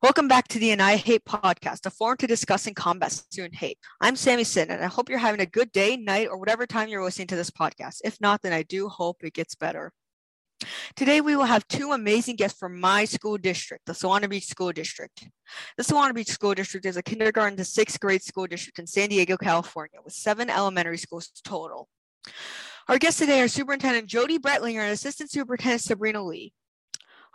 Welcome back to the Annihilate Hate podcast, a forum to discuss and combat student hate. I'm Sammy Sin, and I hope you're having a good day, night, or whatever time you're listening to this podcast. If not, then I do hope it gets better. Today, we will have two amazing guests from my school district, the Solana Beach School District. The Solana Beach School District is a kindergarten to sixth grade school district in San Diego, California, with seven elementary schools total. Our guests today are Superintendent Jodee Brentlinger and Assistant Superintendent Sabrina Lee.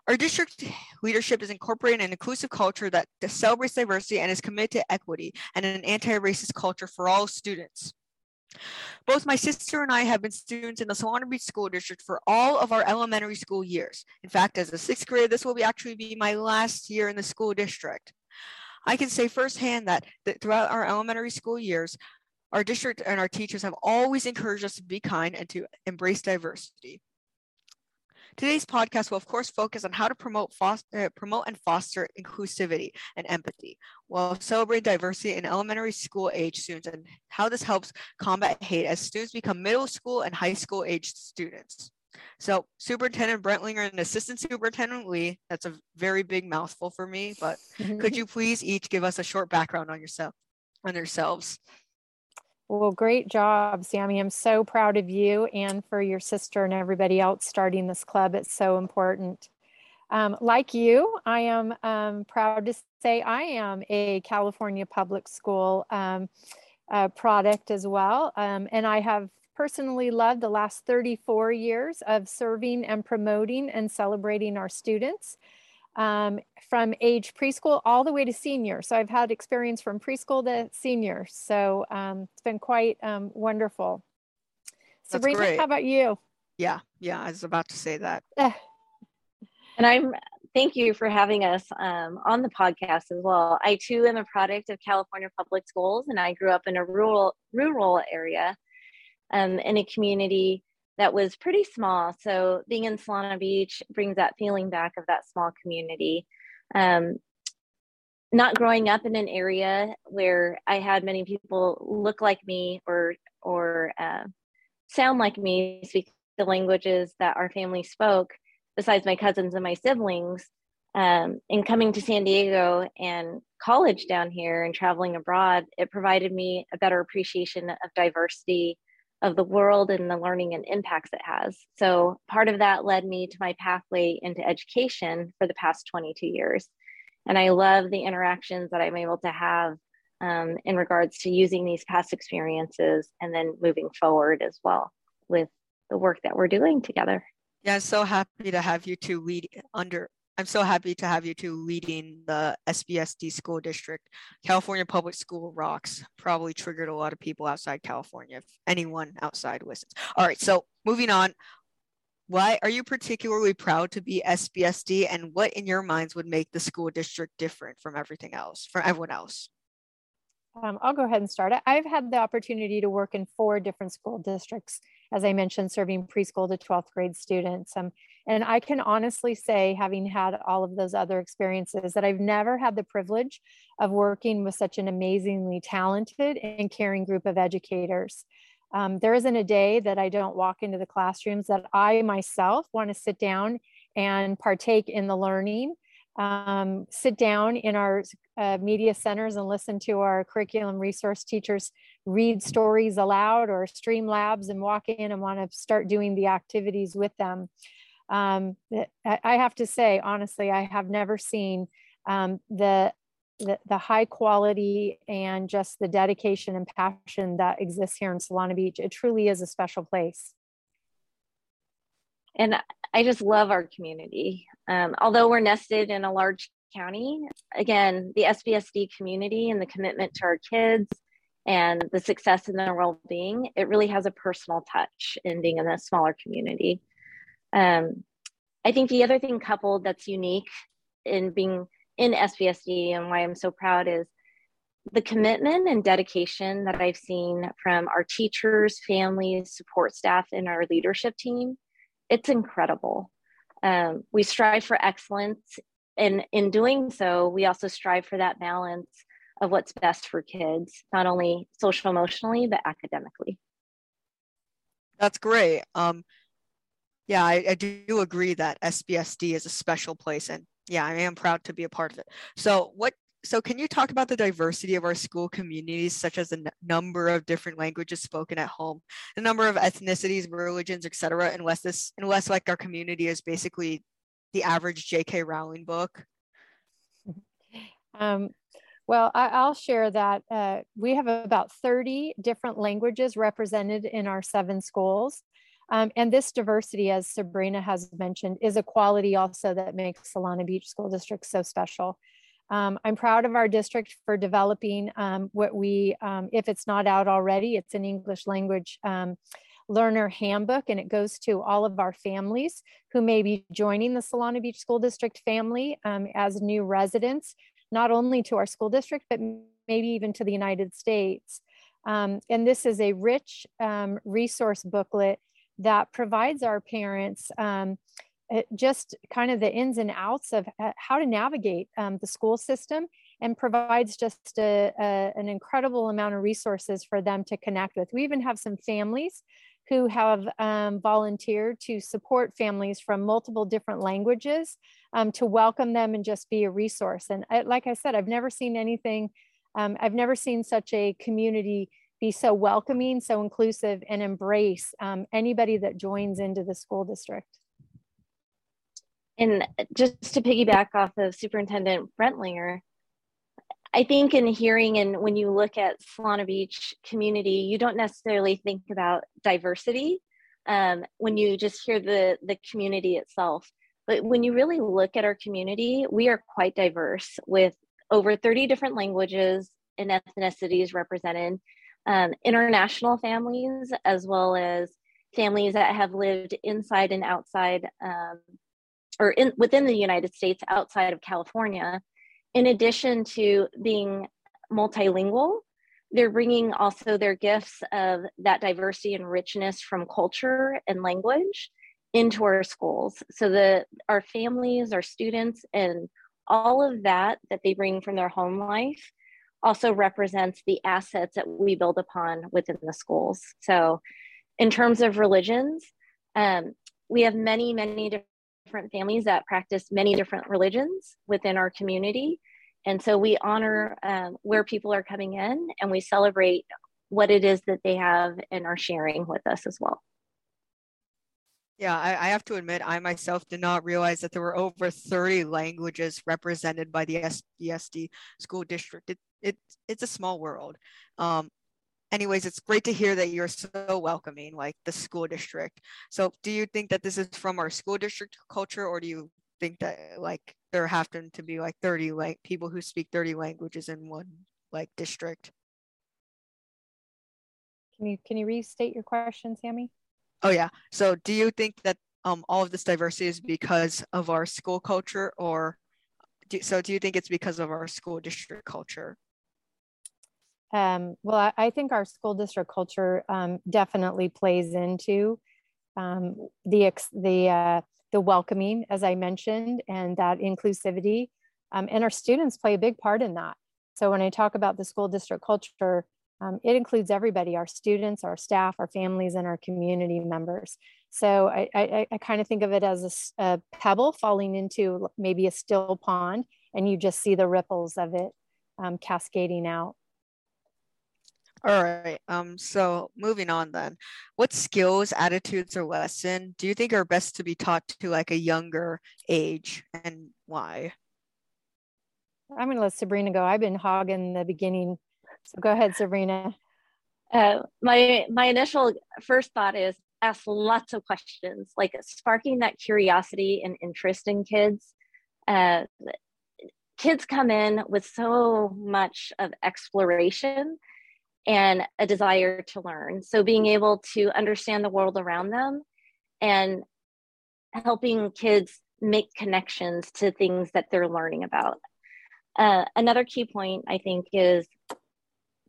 Our district leadership is incorporating an inclusive culture that celebrates diversity and is committed to equity and an anti-racist culture for all students. Both my sister and I have been students in the Solana Beach School District for all of our elementary school years. In fact, as a sixth grader, this will be actually be my last year in the school district. I can say firsthand that, that throughout our elementary school years, our district and our teachers have always encouraged us to be kind and to embrace diversity. Today's podcast will, of course, focus on how to promote, foster, uh, promote and foster inclusivity and empathy while celebrating diversity in elementary school age students and how this helps combat hate as students become middle school and high school age students. So Superintendent Brentlinger and Assistant Superintendent Lee, that's a very big mouthful for me, but could you please each give us a short background on yourself, on yourselves? Well, great job, Sammy. I'm so proud of you and for your sister and everybody else starting this club. It's so important. Um, like you, I am um, proud to say I am a California public school um, uh, product as well. Um, and I have personally loved the last 34 years of serving and promoting and celebrating our students um, from age preschool all the way to senior. So I've had experience from preschool to senior. So um, it's been quite um, wonderful. Sabrina, how about you? Yeah, yeah, I was about to say that. and I'm thank you for having us um, on the podcast as well. I too am a product of California Public Schools, and I grew up in a rural rural area, um, in a community that was pretty small. So being in Solana Beach brings that feeling back of that small community. Um, not growing up in an area where I had many people look like me or or uh, sound like me, speak the languages that our family spoke, besides my cousins and my siblings. Um, and coming to San Diego and college down here and traveling abroad, it provided me a better appreciation of diversity of the world and the learning and impacts it has. So, part of that led me to my pathway into education for the past 22 years. And I love the interactions that I'm able to have um, in regards to using these past experiences and then moving forward as well with the work that we're doing together. Yeah, so happy to have you two lead under I'm so happy to have you two leading the SBSD school district. California Public School rocks. Probably triggered a lot of people outside California, if anyone outside listens. All right, so moving on. Why are you particularly proud to be SBSD and what in your minds would make the school district different from everything else, from everyone else? Um, I'll go ahead and start it. I've had the opportunity to work in four different school districts, as I mentioned, serving preschool to 12th grade students. Um, and I can honestly say, having had all of those other experiences, that I've never had the privilege of working with such an amazingly talented and caring group of educators. Um, there isn't a day that I don't walk into the classrooms that I myself want to sit down and partake in the learning um, sit down in our uh, media centers and listen to our curriculum resource teachers read stories aloud or stream labs and walk in and want to start doing the activities with them. Um, I have to say, honestly, I have never seen um, the, the, the high quality and just the dedication and passion that exists here in Solana Beach. It truly is a special place. And I just love our community. Um, although we're nested in a large county, again, the SBSD community and the commitment to our kids and the success in their well-being, it really has a personal touch in being in a smaller community. Um, I think the other thing coupled that's unique in being in SBSD and why I'm so proud is the commitment and dedication that I've seen from our teachers, families, support staff, and our leadership team it's incredible. Um, we strive for excellence, and in doing so, we also strive for that balance of what's best for kids, not only social emotionally but academically. That's great. Um, yeah, I, I do agree that SBSD is a special place, and Yeah, I am proud to be a part of it. So, what so can you talk about the diversity of our school communities such as the n- number of different languages spoken at home the number of ethnicities religions etc unless this unless like our community is basically the average jk rowling book um, well, I, will share that uh, we have about 30 different languages represented in our seven schools. Um, and this diversity, as Sabrina has mentioned, is a quality also that makes Solana Beach School District so special. Um, I'm proud of our district for developing um, what we, um, if it's not out already, it's an English language um, learner handbook and it goes to all of our families who may be joining the Solana Beach School District family um, as new residents not only to our school district, but maybe even to the United States. Um, and this is a rich resource booklet that provides our parents just kind of the ins and outs of uh, how to navigate um, the school system and provides just a, a, an incredible amount of resources for them to connect with. We even have some families who have um, volunteered to support families from multiple different languages um, to welcome them and just be a resource. And I, like I said, I've never seen anything, um, I've never seen such a community be so welcoming, so inclusive, and embrace um, anybody that joins into the school district. And just to piggyback off of Superintendent Brentlinger, I think in hearing and when you look at Solana Beach community, you don't necessarily think about diversity um, when you just hear the the community itself. But when you really look at our community, we are quite diverse with over 30 different languages and ethnicities represented, um, international families, as well as families that have lived inside and outside um, or in, within the United States outside of California in addition to being multilingual, they're bringing also their gifts of that diversity and richness from culture and language into our schools. So that our families our students and all of that that they bring from their home life also represents the assets that we build upon within the schools. So in terms of religions um, we have many many different families that practice many different religions within our community. And so we honor um, where people are coming in and we celebrate what it is that they have and are sharing with us as well. Yeah, I, I, have to admit, I myself did not realize that there were over 30 languages represented by the SBSD school district. It, it, it's a small world. Um, anyways, it's great to hear that you're so welcoming, like the school district. So, do you think that this is from our school district culture, or do you think that like there happen to be like 30 like people who speak 30 languages in one like district? Can you can you restate your question, Sammy? Oh yeah. So, do you think that um, all of this diversity is because of our school culture, or do, so do you think it's because of our school district culture? Um, well, I, I, think our school district culture um, definitely plays into um, the the uh, the welcoming, as I mentioned, and that inclusivity, um, and our students play a big part in that. So when I talk about the school district culture, um, it includes everybody: our students, our staff, our families, and our community members. So I, I, I kind of think of it as a, a pebble falling into maybe a still pond, and you just see the ripples of it um, cascading out. All right. Um, so moving on then, what skills, attitudes, or lesson do you think are best to be taught to like a younger age and why? I'm gonna let Sabrina go. I've been hogging the beginning. So go ahead, Sabrina. Uh, my my initial first thought is ask lots of questions, like sparking that curiosity and interest in kids. Uh, kids come in with so much of exploration and a desire to learn. So being able to understand the world around them and helping kids make connections to things that they're learning about. Uh, another key point I think is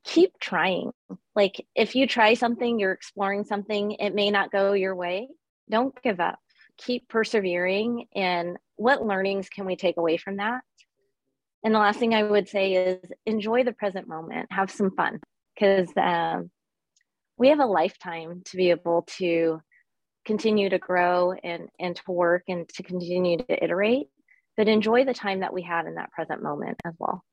keep trying. Like if you try something, you're exploring something, it may not go your way. Don't give up. Keep persevering. And what learnings can we take away from that? And the last thing I would say is enjoy the present moment, have some fun because um, we have a lifetime to be able to continue to grow and and to work and to continue to iterate but enjoy the time that we have in that present moment as well.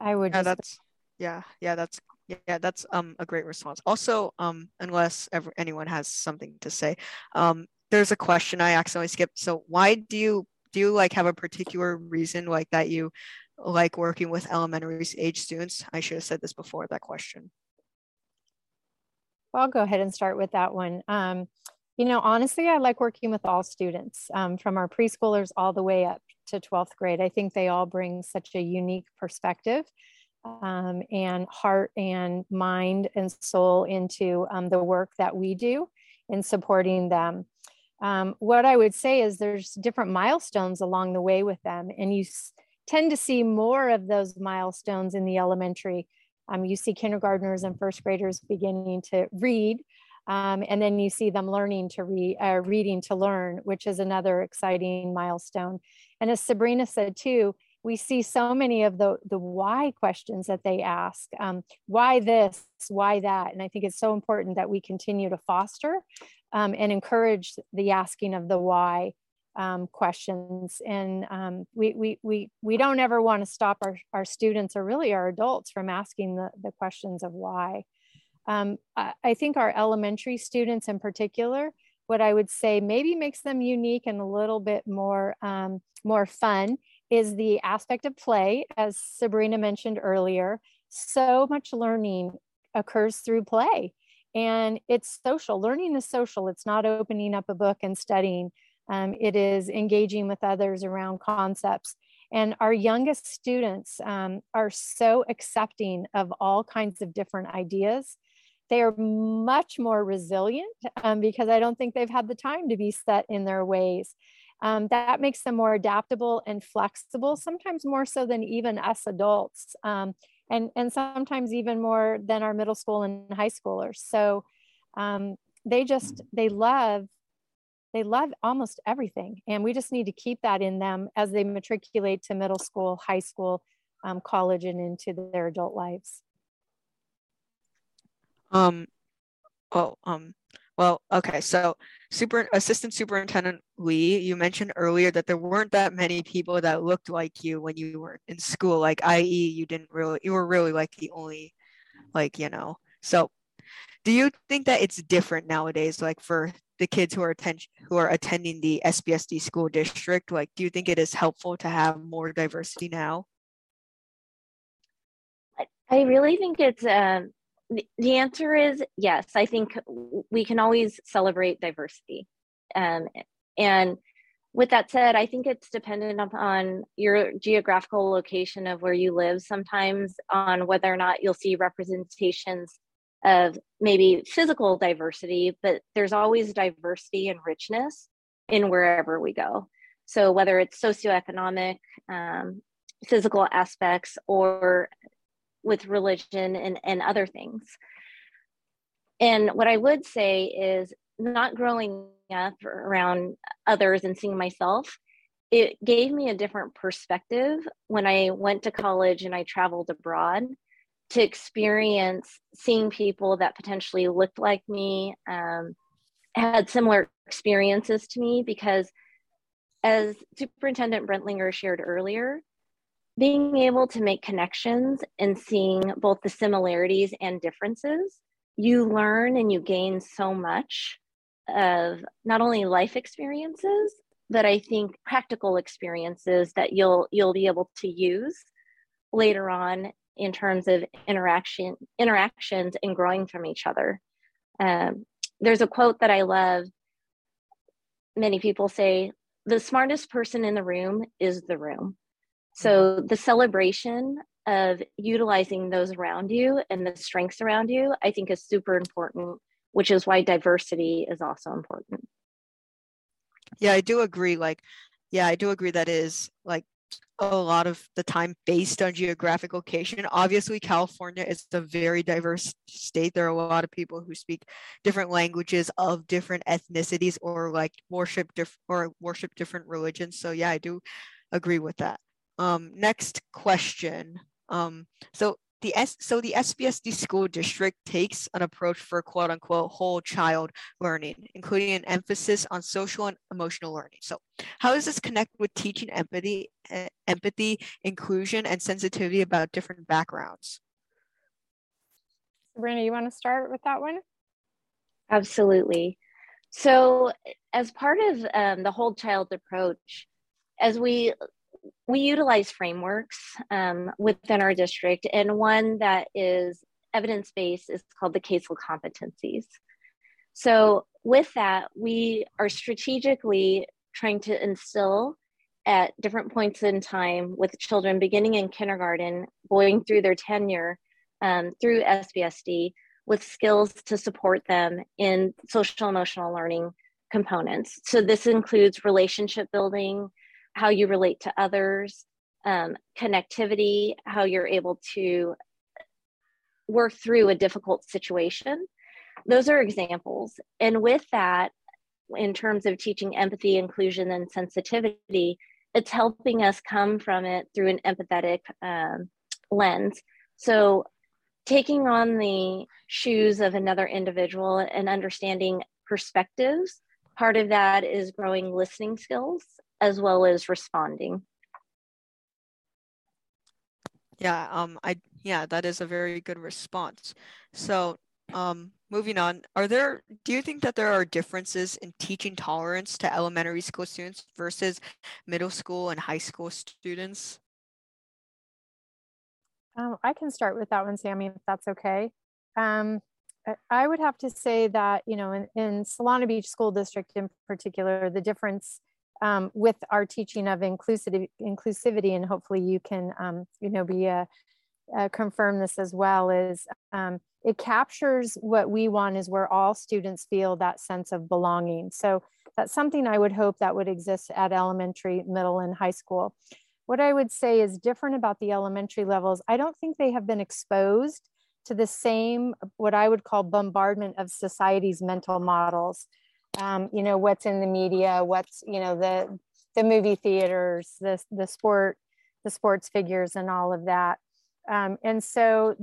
I would. Yeah, just... that's yeah, yeah, that's yeah, that's um a great response. Also, um, unless ever anyone has something to say, um, there's a question I accidentally skipped. So why do you do you like have a particular reason like that you like working with elementary age students? I should have said this before that question. Well, I'll go ahead and start with that one. Um, you know, honestly, I like working with all students um, from our preschoolers all the way up to 12th grade. I think they all bring such a unique perspective um, and heart and mind and soul into um, the work that we do in supporting them. Um, what I would say is there's different milestones along the way with them, and you tend to see more of those milestones in the elementary. Um, you see kindergartners and first graders beginning to read, um, and then you see them learning to read, uh, reading to learn, which is another exciting milestone. And as Sabrina said too, we see so many of the the why questions that they ask um, why this why that and i think it's so important that we continue to foster um, and encourage the asking of the why um, questions and um, we, we we we don't ever want to stop our, our students or really our adults from asking the, the questions of why um, I, I think our elementary students in particular what i would say maybe makes them unique and a little bit more um, more fun is the aspect of play, as Sabrina mentioned earlier. So much learning occurs through play, and it's social. Learning is social, it's not opening up a book and studying, um, it is engaging with others around concepts. And our youngest students um, are so accepting of all kinds of different ideas. They are much more resilient um, because I don't think they've had the time to be set in their ways um, that makes them more adaptable and flexible, sometimes more so than even us adults, um, and, and sometimes even more than our middle school and high schoolers. So um, they just, they love, they love almost everything. And we just need to keep that in them as they matriculate to middle school, high school, um, college, and into their adult lives. Um, oh, um, well, okay. So, super assistant superintendent Lee, you mentioned earlier that there weren't that many people that looked like you when you were in school. Like, i.e., you didn't really, you were really like the only, like you know. So, do you think that it's different nowadays? Like for the kids who are attend who are attending the SBSD school district, like, do you think it is helpful to have more diversity now? I really think it's um, the answer is yes. I think we can always celebrate diversity. Um, and with that said, I think it's dependent upon your geographical location of where you live, sometimes on whether or not you'll see representations of maybe physical diversity, but there's always diversity and richness in wherever we go. So whether it's socioeconomic, um, physical aspects, or with religion and, and other things. And what I would say is not growing up around others and seeing myself, it gave me a different perspective when I went to college and I traveled abroad to experience seeing people that potentially looked like me, um, had similar experiences to me, because as Superintendent Brentlinger shared earlier, being able to make connections and seeing both the similarities and differences, you learn and you gain so much of not only life experiences, but I think practical experiences that you'll you'll be able to use later on in terms of interaction interactions and growing from each other. Um, there's a quote that I love. Many people say, "The smartest person in the room is the room." So the celebration of utilizing those around you and the strengths around you, I think is super important, which is why diversity is also important. Yeah, I do agree. Like, yeah, I do agree that is like a lot of the time based on geographic location. Obviously, California is a very diverse state. There are a lot of people who speak different languages of different ethnicities or like worship diff- or worship different religions. So yeah, I do agree with that. Um, next question. Um, so the S so the SBSD school district takes an approach for quote unquote whole child learning, including an emphasis on social and emotional learning. So how does this connect with teaching empathy, uh, empathy, inclusion, and sensitivity about different backgrounds? Sabrina, you want to start with that one? Absolutely. So, as part of um, the whole child approach, as we we utilize frameworks um, within our district, and one that is evidence based is called the CASEL competencies. So, with that, we are strategically trying to instill at different points in time with children beginning in kindergarten, going through their tenure um, through SBSD with skills to support them in social emotional learning components. So, this includes relationship building, how you relate to others, um, connectivity, how you're able to work through a difficult situation. Those are examples. And with that, in terms of teaching empathy, inclusion, and sensitivity, it's helping us come from it through an empathetic um, lens. So, taking on the shoes of another individual and understanding perspectives, part of that is growing listening skills as well as responding. Yeah, um, I yeah, that is a very good response. So, um, moving on, are there? Do you think that there are differences in teaching tolerance to elementary school students versus middle school and high school students? Um, I can start with that one, Sammy, if that's okay. Um, I would have to say that you know, in, in Solana Beach School District in particular, the difference um, with our teaching of inclusivity, inclusivity and hopefully you can, um, you know, be a, a confirm this as well is um, it captures what we want is where all students feel that sense of belonging. So that's something I would hope that would exist at elementary, middle, and high school. What I would say is different about the elementary levels. I don't think they have been exposed to the same, what I would call bombardment of society's mental models um, you know what's in the media what's you know the the movie theaters the the sport the sports figures and all of that. Um, and so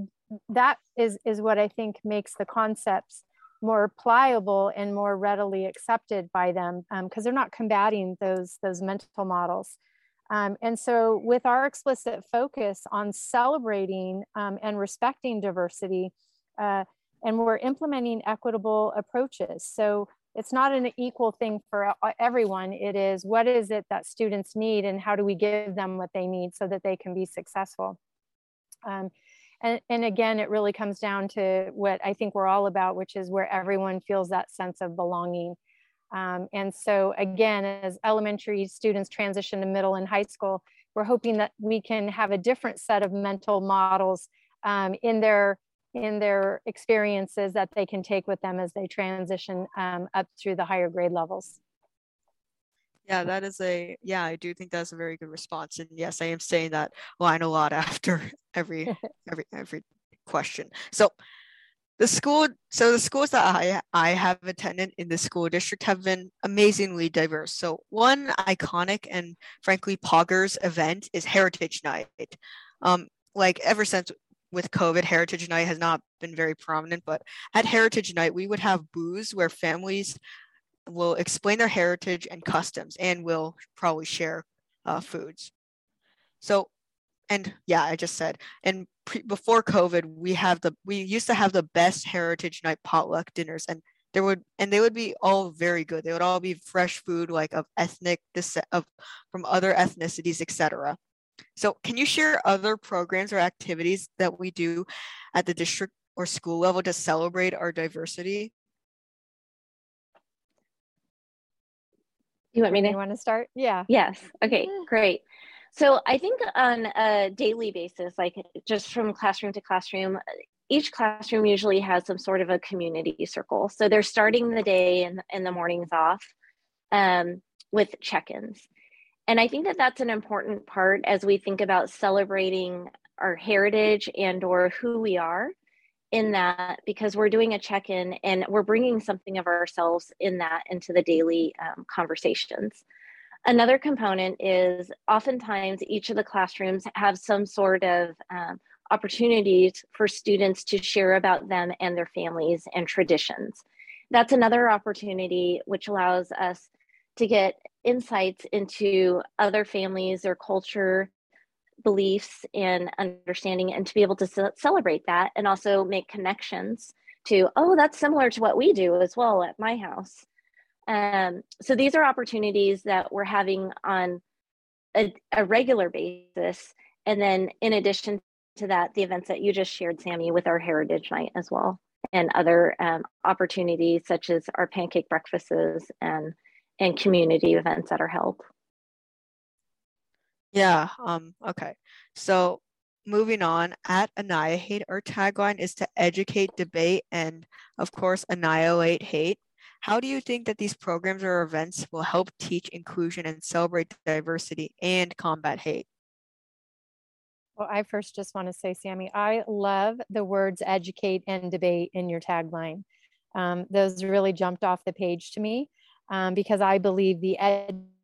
that is is what i think makes the concepts more pliable and more readily accepted by them because um, they're not combating those those mental models. Um, and so with our explicit focus on celebrating um, and respecting diversity uh, and we're implementing equitable approaches. So it's not an equal thing for everyone. It is what is it that students need and how do we give them what they need so that they can be successful. Um, and, and again, it really comes down to what I think we're all about, which is where everyone feels that sense of belonging. Um, and so again, as elementary students transition to middle and high school, we're hoping that we can have a different set of mental models um, in their in their experiences that they can take with them as they transition um, up through the higher grade levels. Yeah, that is a yeah, I do think that's a very good response. And yes, I am saying that line a lot after every every every question. So the school so the schools that I I have attended in the school district have been amazingly diverse. So one iconic and frankly poggers event is Heritage Night. Um, like ever since with COVID, Heritage Night has not been very prominent, but at Heritage Night, we would have booths where families will explain their heritage and customs and will probably share uh, foods. So, and yeah, I just said, and pre- before COVID, we have the we used to have the best Heritage Night potluck dinners, and there would and they would be all very good. They would all be fresh food, like of ethnic of from other ethnicities, etc. So can you share other programs or activities that we do at the district or school level to celebrate our diversity? You want me to? You want to start? Yeah. Yes. Okay, great. So I think on a daily basis, like just from classroom to classroom, each classroom usually has some sort of a community circle. So they're starting the day and, and the mornings off um, with check-ins and i think that that's an important part as we think about celebrating our heritage and or who we are in that because we're doing a check-in and we're bringing something of ourselves in that into the daily um, conversations another component is oftentimes each of the classrooms have some sort of um, opportunities for students to share about them and their families and traditions. That's another opportunity which allows us to get insights into other families, their culture, beliefs, and understanding, and to be able to ce- celebrate that and also make connections to, oh, that's similar to what we do as well at my house. Um, so these are opportunities that we're having on a, a regular basis. And then in addition to that, the events that you just shared, Sammy, with our Heritage Night as well, and other um, opportunities such as our pancake breakfasts and and community events that are held. Yeah. Um. Okay. So moving on, at Annihilate Hate, our tagline is to educate, debate, and of course, annihilate hate. How do you think that these programs or events will help teach inclusion and celebrate diversity and combat hate? Well, I first just want to say, Sammy, I love the words educate and debate in your tagline. Um, those really jumped off the page to me um, because I believe the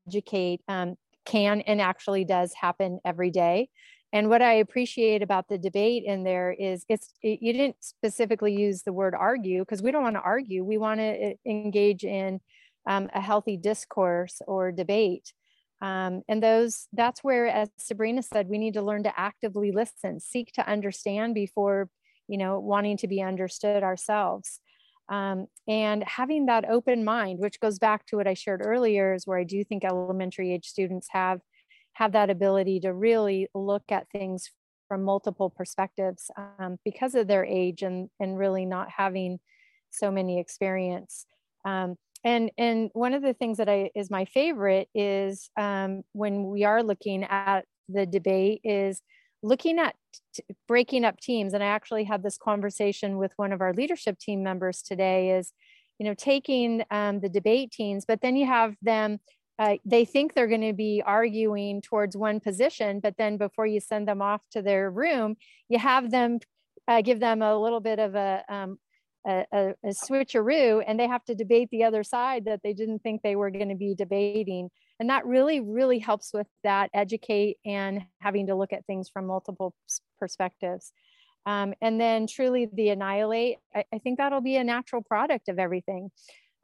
educate um, can and actually does happen every day. And what I appreciate about the debate in there is it's it, you didn't specifically use the word argue because we don't want to argue. We want to uh, engage in um, a healthy discourse or debate. Um, and those that's where, as Sabrina said, we need to learn to actively listen, seek to understand before you know wanting to be understood ourselves. Um, and having that open mind, which goes back to what I shared earlier, is where I do think elementary age students have have that ability to really look at things from multiple perspectives um, because of their age and and really not having so many experience. Um, and and one of the things that I is my favorite is um, when we are looking at the debate is looking at t- breaking up teams and I actually had this conversation with one of our leadership team members today is you know taking um, the debate teams but then you have them uh, they think they're going to be arguing towards one position, but then before you send them off to their room, you have them uh, give them a little bit of a, um, a, a, a, switcheroo and they have to debate the other side that they didn't think they were going to be debating. And that really, really helps with that educate and having to look at things from multiple perspectives. Um, and then truly the annihilate, I, I think that'll be a natural product of everything.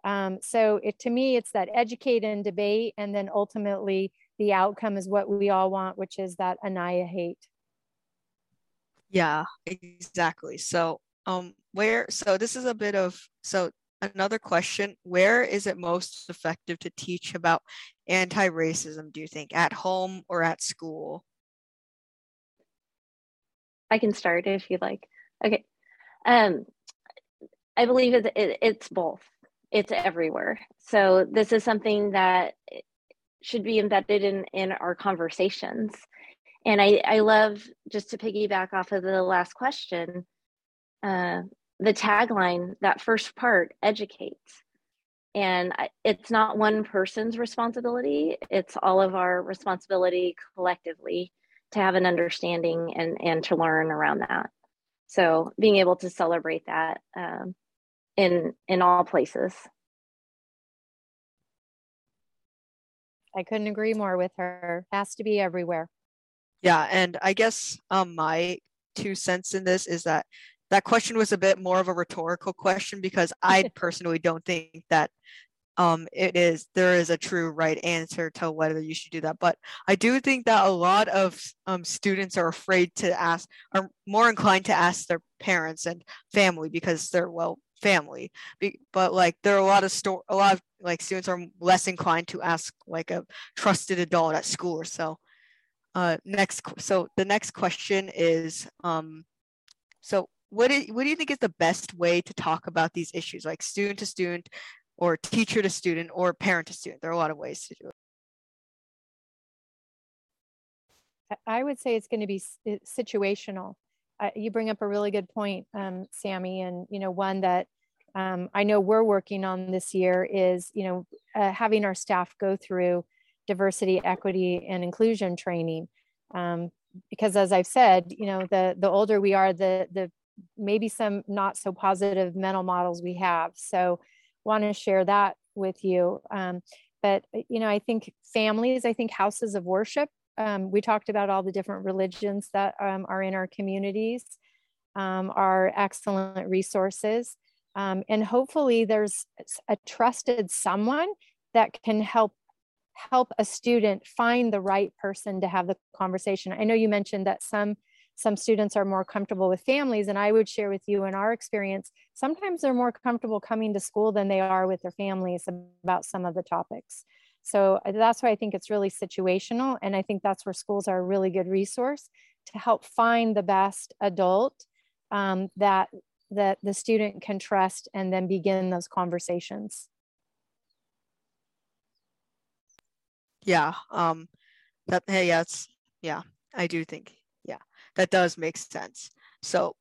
Um, so it, to me, it's that educate and debate, and then ultimately the outcome is what we all want, which is that annihilate. Yeah, exactly. So, um, where? So this is a bit of so another question: Where is it most effective to teach about anti-racism? Do you think at home or at school? I can start if you'd like. Okay. Um, I believe it, it, it's both it's everywhere. So this is something that should be embedded in in our conversations. And I I love just to piggyback off of the last question, uh, the tagline that first part educates. And it's not one person's responsibility; it's all of our responsibility collectively to have an understanding and and to learn around that. So being able to celebrate that um, in in all places. I couldn't agree more with her. Has to be everywhere. Yeah, and I guess um, my two cents in this is that that question was a bit more of a rhetorical question because I personally don't think that um, it is there is a true right answer to whether you should do that. But I do think that a lot of um, students are afraid to ask, are more inclined to ask their parents and family because they're well family but like there are a lot of store a lot of like students are less inclined to ask like a trusted adult at school or so uh next so the next question is um so what do, what do you think is the best way to talk about these issues? Like student to student or teacher to student or parent to student? There are a lot of ways to do it. I would say it's going to be situational. You bring up a really good point, um, Sammy, and you know one that um, I know we're working on this year is you know uh, having our staff go through diversity, equity, and inclusion training. Um, because as I've said, you know the the older we are, the the maybe some not so positive mental models we have. So want to share that with you. Um, but you know, I think families, I think houses of worship um, we talked about all the different religions that um, are in our communities, um, are excellent resources. Um, and hopefully there's a trusted someone that can help help a student find the right person to have the conversation. I know you mentioned that some some students are more comfortable with families and I would share with you in our experience sometimes they're more comfortable coming to school than they are with their families about some of the topics. So uh, that's why I think it's really situational and I think that's where schools are a really good resource to help find the best adult um, that that the student can trust and then begin those conversations. Yeah. Um, that, hey, yeah, it's, yeah, I do think, that does make sense. So,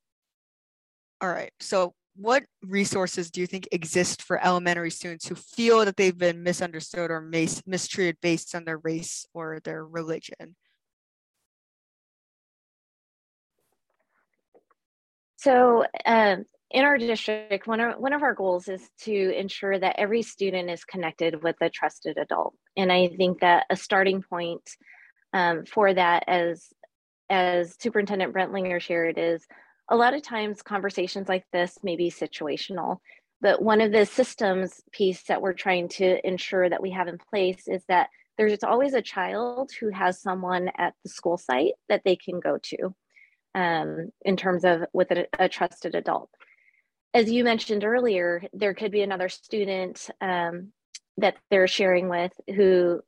all right. So what resources do you think exist for elementary students who feel that they've been misunderstood or mis- mistreated based on their race or their religion? So, um, in our district, one of, one of our goals is to ensure that every student is connected with a trusted adult. And I think that a starting point um, for that, as, as Superintendent Brentlinger shared, is a lot of times conversations like this may be situational. But one of the systems piece that we're trying to ensure that we have in place is that there's always a child who has someone at the school site that they can go to um, in terms of with a, a, trusted adult. As you mentioned earlier, there could be another student um, that they're sharing with who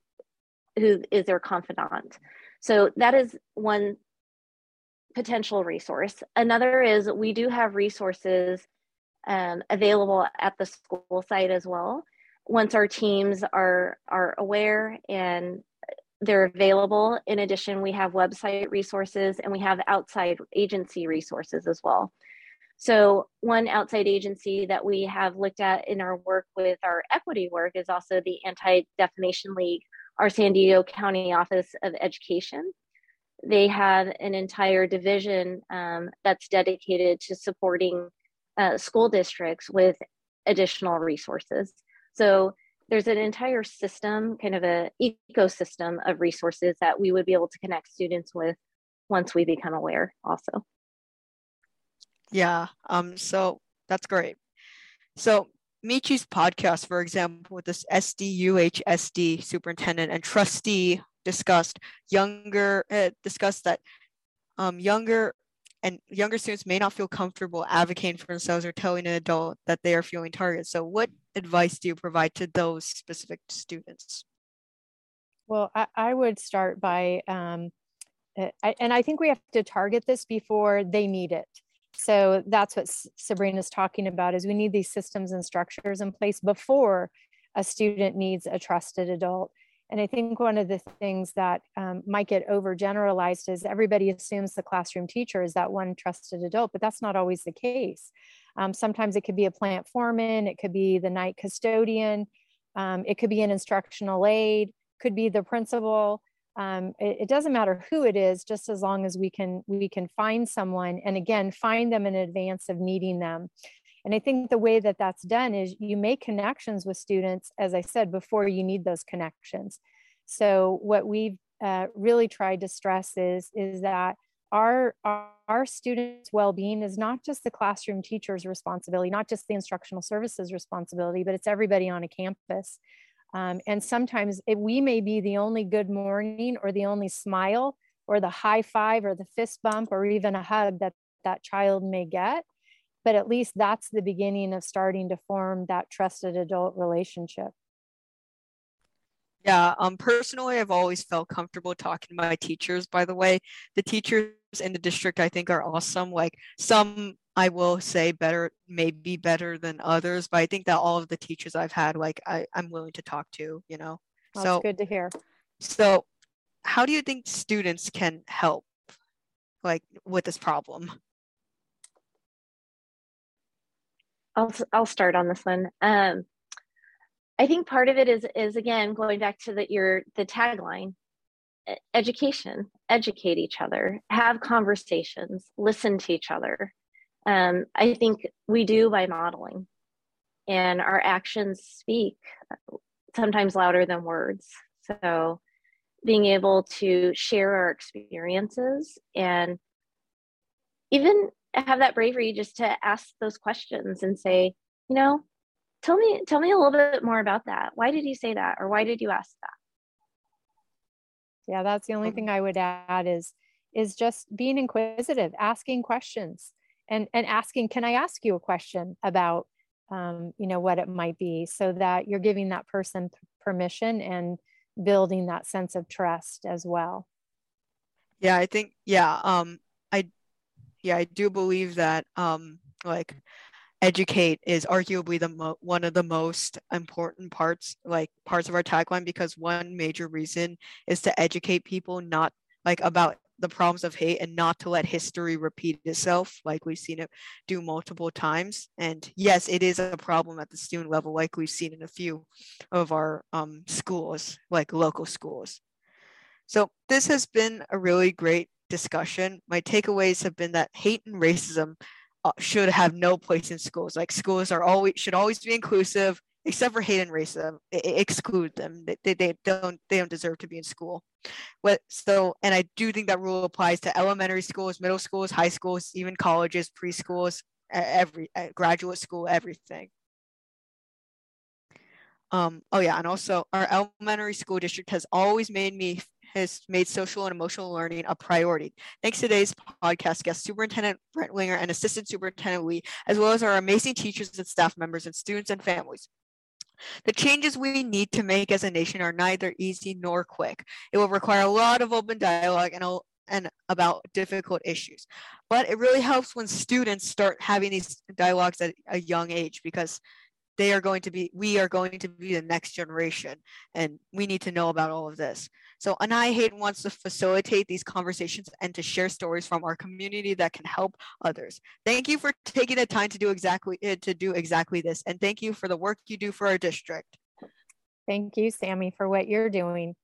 who is their confidant. So that is one potential resource. Another is we do have resources um, available at the school site as well. Once our teams are are aware and they're available. In addition, we have website resources and we have outside agency resources as well. So, one outside agency that we have looked at in our work with our equity work is also the Anti Defamation League, our San Diego County Office of Education. They have an entire division um, that's dedicated to supporting uh, school districts with additional resources. So, there's an entire system, kind of a ecosystem of resources that we would be able to connect students with once we become aware also. Yeah, um, so that's great. So Michi's podcast, for example, with this SDUHSD superintendent and trustee discussed younger uh, discussed that um, younger and younger students may not feel comfortable advocating for themselves or telling an adult that they are feeling targeted. So, what advice do you provide to those specific students? Well, I, I would start by, um, uh, I, and I think we have to target this before they need it. So that's what Sabrina's talking about is we need these systems and structures in place before a student needs a trusted adult. And I think one of the things that um, might get overgeneralized is everybody assumes the classroom teacher is that one trusted adult, but that's not always the case. Um, sometimes it could be a plant foreman, it could be the night custodian, um, it could be an instructional aide, could be the principal. Um, it, it, doesn't matter who it is, just as long as we can we can find someone, and again, find them in advance of needing them. And I think the way that that's done is you make connections with students, as I said before, you need those connections. So what we've uh, really tried to stress is, is that our, our, our students' well-being is not just the classroom teacher's responsibility, not just the instructional services responsibility, but it's everybody on a campus. Um, and sometimes it, we may be the only good morning or the only smile or the high five or the fist bump or even a hug that that child may get but at least that's the beginning of starting to form that trusted adult relationship. Yeah um personally i've always felt comfortable talking to my teachers by the way. The teachers in the district i think are awesome. Like some i will say better maybe better than others but i think that all of the teachers i've had like I, i'm willing to talk to you know? That's so good to hear. so how do you think students can help like with this problem I'll I'll start on this one. Um, I think part of it is is again going back to the your the tagline, education, educate each other, have conversations, listen to each other. Um, I think we do by modeling, and our actions speak sometimes louder than words. So being able to share our experiences and even have that bravery just to ask those questions and say, you know, tell me tell me a little bit more about that. Why did you say that or why did you ask that? Yeah, that's the only thing I would add is is just being inquisitive, asking questions and and asking, can I ask you a question about um, you know what it might be so that you're giving that person permission and building that sense of trust as well yeah i think yeah um i yeah i do believe that um like educate is arguably the mo- one of the most important parts like parts of our tagline because one major reason is to educate people not like about the problems of hate and not to let history repeat itself like we've seen it do multiple times. And yes it is a problem at the student level like we've seen in a few of our um, schools like local schools. So this has been a really great discussion my takeaways have been that hate and racism uh, should have no place in schools like schools are always should always be inclusive except for hate and racism, exclude them. They, they don't they don't deserve to be in school. But so, and I do think that rule applies to elementary schools, middle schools, high schools, even colleges, preschools, every graduate school, everything. Um, oh yeah, and also our elementary school district has always made me has made social and emotional learning a priority. Thanks to today's podcast guest, Superintendent Brentlinger and Assistant Superintendent Lee, as well as our amazing teachers and staff members and students and families. The changes we need to make as a nation are neither easy nor quick. It will require a lot of open dialogue and, and about difficult issues. But it really helps when students start having these dialogues at a young age because they are going to be, we are going to be the next generation and we need to know about all of this. So Hayden wants to facilitate these conversations and to share stories from our community that can help others. Thank you for taking the time to do exactly eh, to do exactly this, and thank you for the work you do for our district. Thank you, Sammy, for what you're doing.